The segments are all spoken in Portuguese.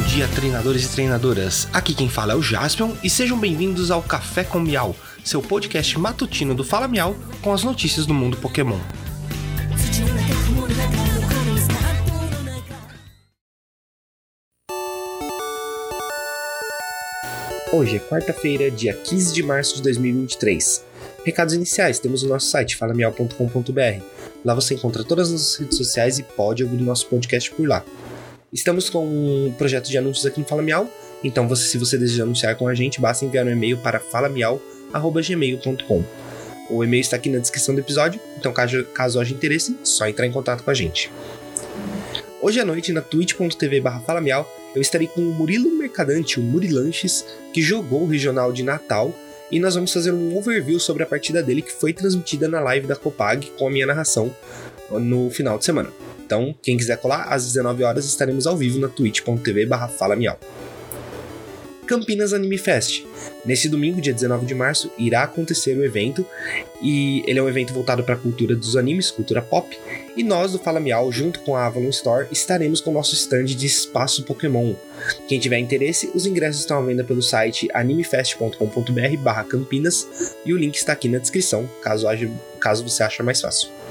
dia, treinadores e treinadoras. Aqui quem fala é o Jaspion e sejam bem-vindos ao Café com Miau, seu podcast matutino do Fala Miau com as notícias do mundo Pokémon. Hoje é quarta-feira, dia 15 de março de 2023. Recados iniciais: temos o nosso site falamial.com.br. Lá você encontra todas as nossas redes sociais e pode ouvir o nosso podcast por lá. Estamos com um projeto de anúncios aqui no Fala Miau, então você, se você deseja anunciar com a gente, basta enviar um e-mail para falamiau.gmail.com. O e-mail está aqui na descrição do episódio, então caso, caso haja interesse, só entrar em contato com a gente. Hoje à noite, na twitch.tv barra eu estarei com o Murilo Mercadante, o Murilanches, que jogou o regional de Natal, e nós vamos fazer um overview sobre a partida dele que foi transmitida na live da Copag com a minha narração no final de semana. Então, quem quiser colar, às 19 horas estaremos ao vivo na twitch.tv barra Campinas Anime Fest. Nesse domingo, dia 19 de março, irá acontecer o evento e ele é um evento voltado para a cultura dos animes, cultura pop, e nós do Fala Miau, junto com a Avalon Store, estaremos com o nosso stand de espaço Pokémon. Quem tiver interesse, os ingressos estão à venda pelo site animefest.com.br/campinas e o link está aqui na descrição, caso, haja, caso você ache mais fácil.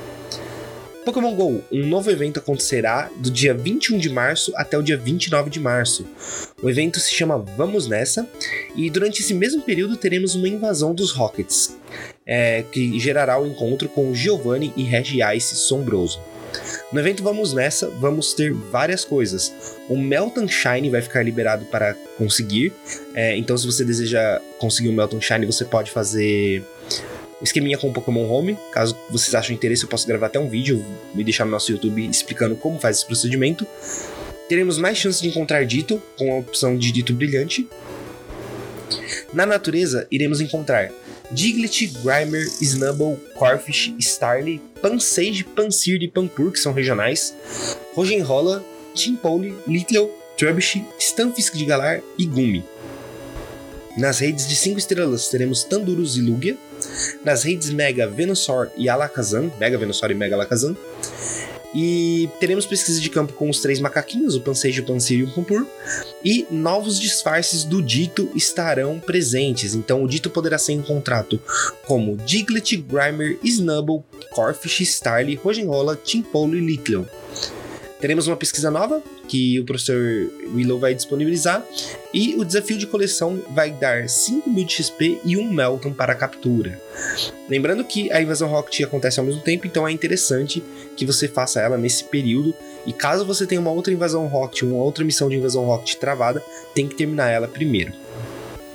Pokémon GO, um novo evento acontecerá do dia 21 de março até o dia 29 de março. O evento se chama Vamos Nessa, e durante esse mesmo período teremos uma invasão dos Rockets, é, que gerará o um encontro com Giovanni e Regice Sombroso. No evento Vamos Nessa, vamos ter várias coisas. O Melton Shine vai ficar liberado para conseguir, é, então se você deseja conseguir o Melton Shine, você pode fazer esqueminha com o Pokémon Home. Caso vocês achem interesse, eu posso gravar até um vídeo e deixar no nosso YouTube explicando como faz esse procedimento. Teremos mais chances de encontrar Dito, com a opção de Dito Brilhante. Na natureza, iremos encontrar Diglett, Grimer, Snubble, Corfish, Starly, Pansage, Pansir e Pampur, que são regionais, Rogenrola, Chimpole, Little, Trubbish, Stunfisk de Galar e Gumi. Nas redes de 5 estrelas teremos Tandurus e Lugia. Nas redes Mega, Venusaur e Alakazam, Mega Venusaur e Mega Alakazam. E teremos pesquisa de campo com os três macaquinhos, o Pansejo, o Pansir e o Pampur. E novos disfarces do Dito estarão presentes. Então o Dito poderá ser encontrado como Diglett, Grimer, Snubble, Corfish, Starly, Rogenrola, Timpolo e Little. Teremos uma pesquisa nova que o professor Willow vai disponibilizar e o desafio de coleção vai dar 5 mil de XP e um Melton para captura. Lembrando que a invasão Rocket acontece ao mesmo tempo, então é interessante que você faça ela nesse período. E caso você tenha uma outra invasão Rocket, uma outra missão de invasão Rocket travada, tem que terminar ela primeiro.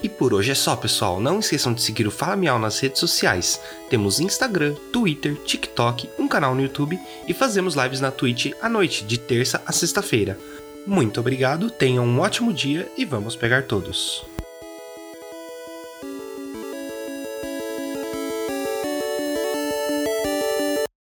E por hoje é só, pessoal. Não esqueçam de seguir o Fala Miau nas redes sociais. Temos Instagram, Twitter, TikTok, um canal no YouTube e fazemos lives na Twitch à noite, de terça a sexta-feira. Muito obrigado, tenham um ótimo dia e vamos pegar todos.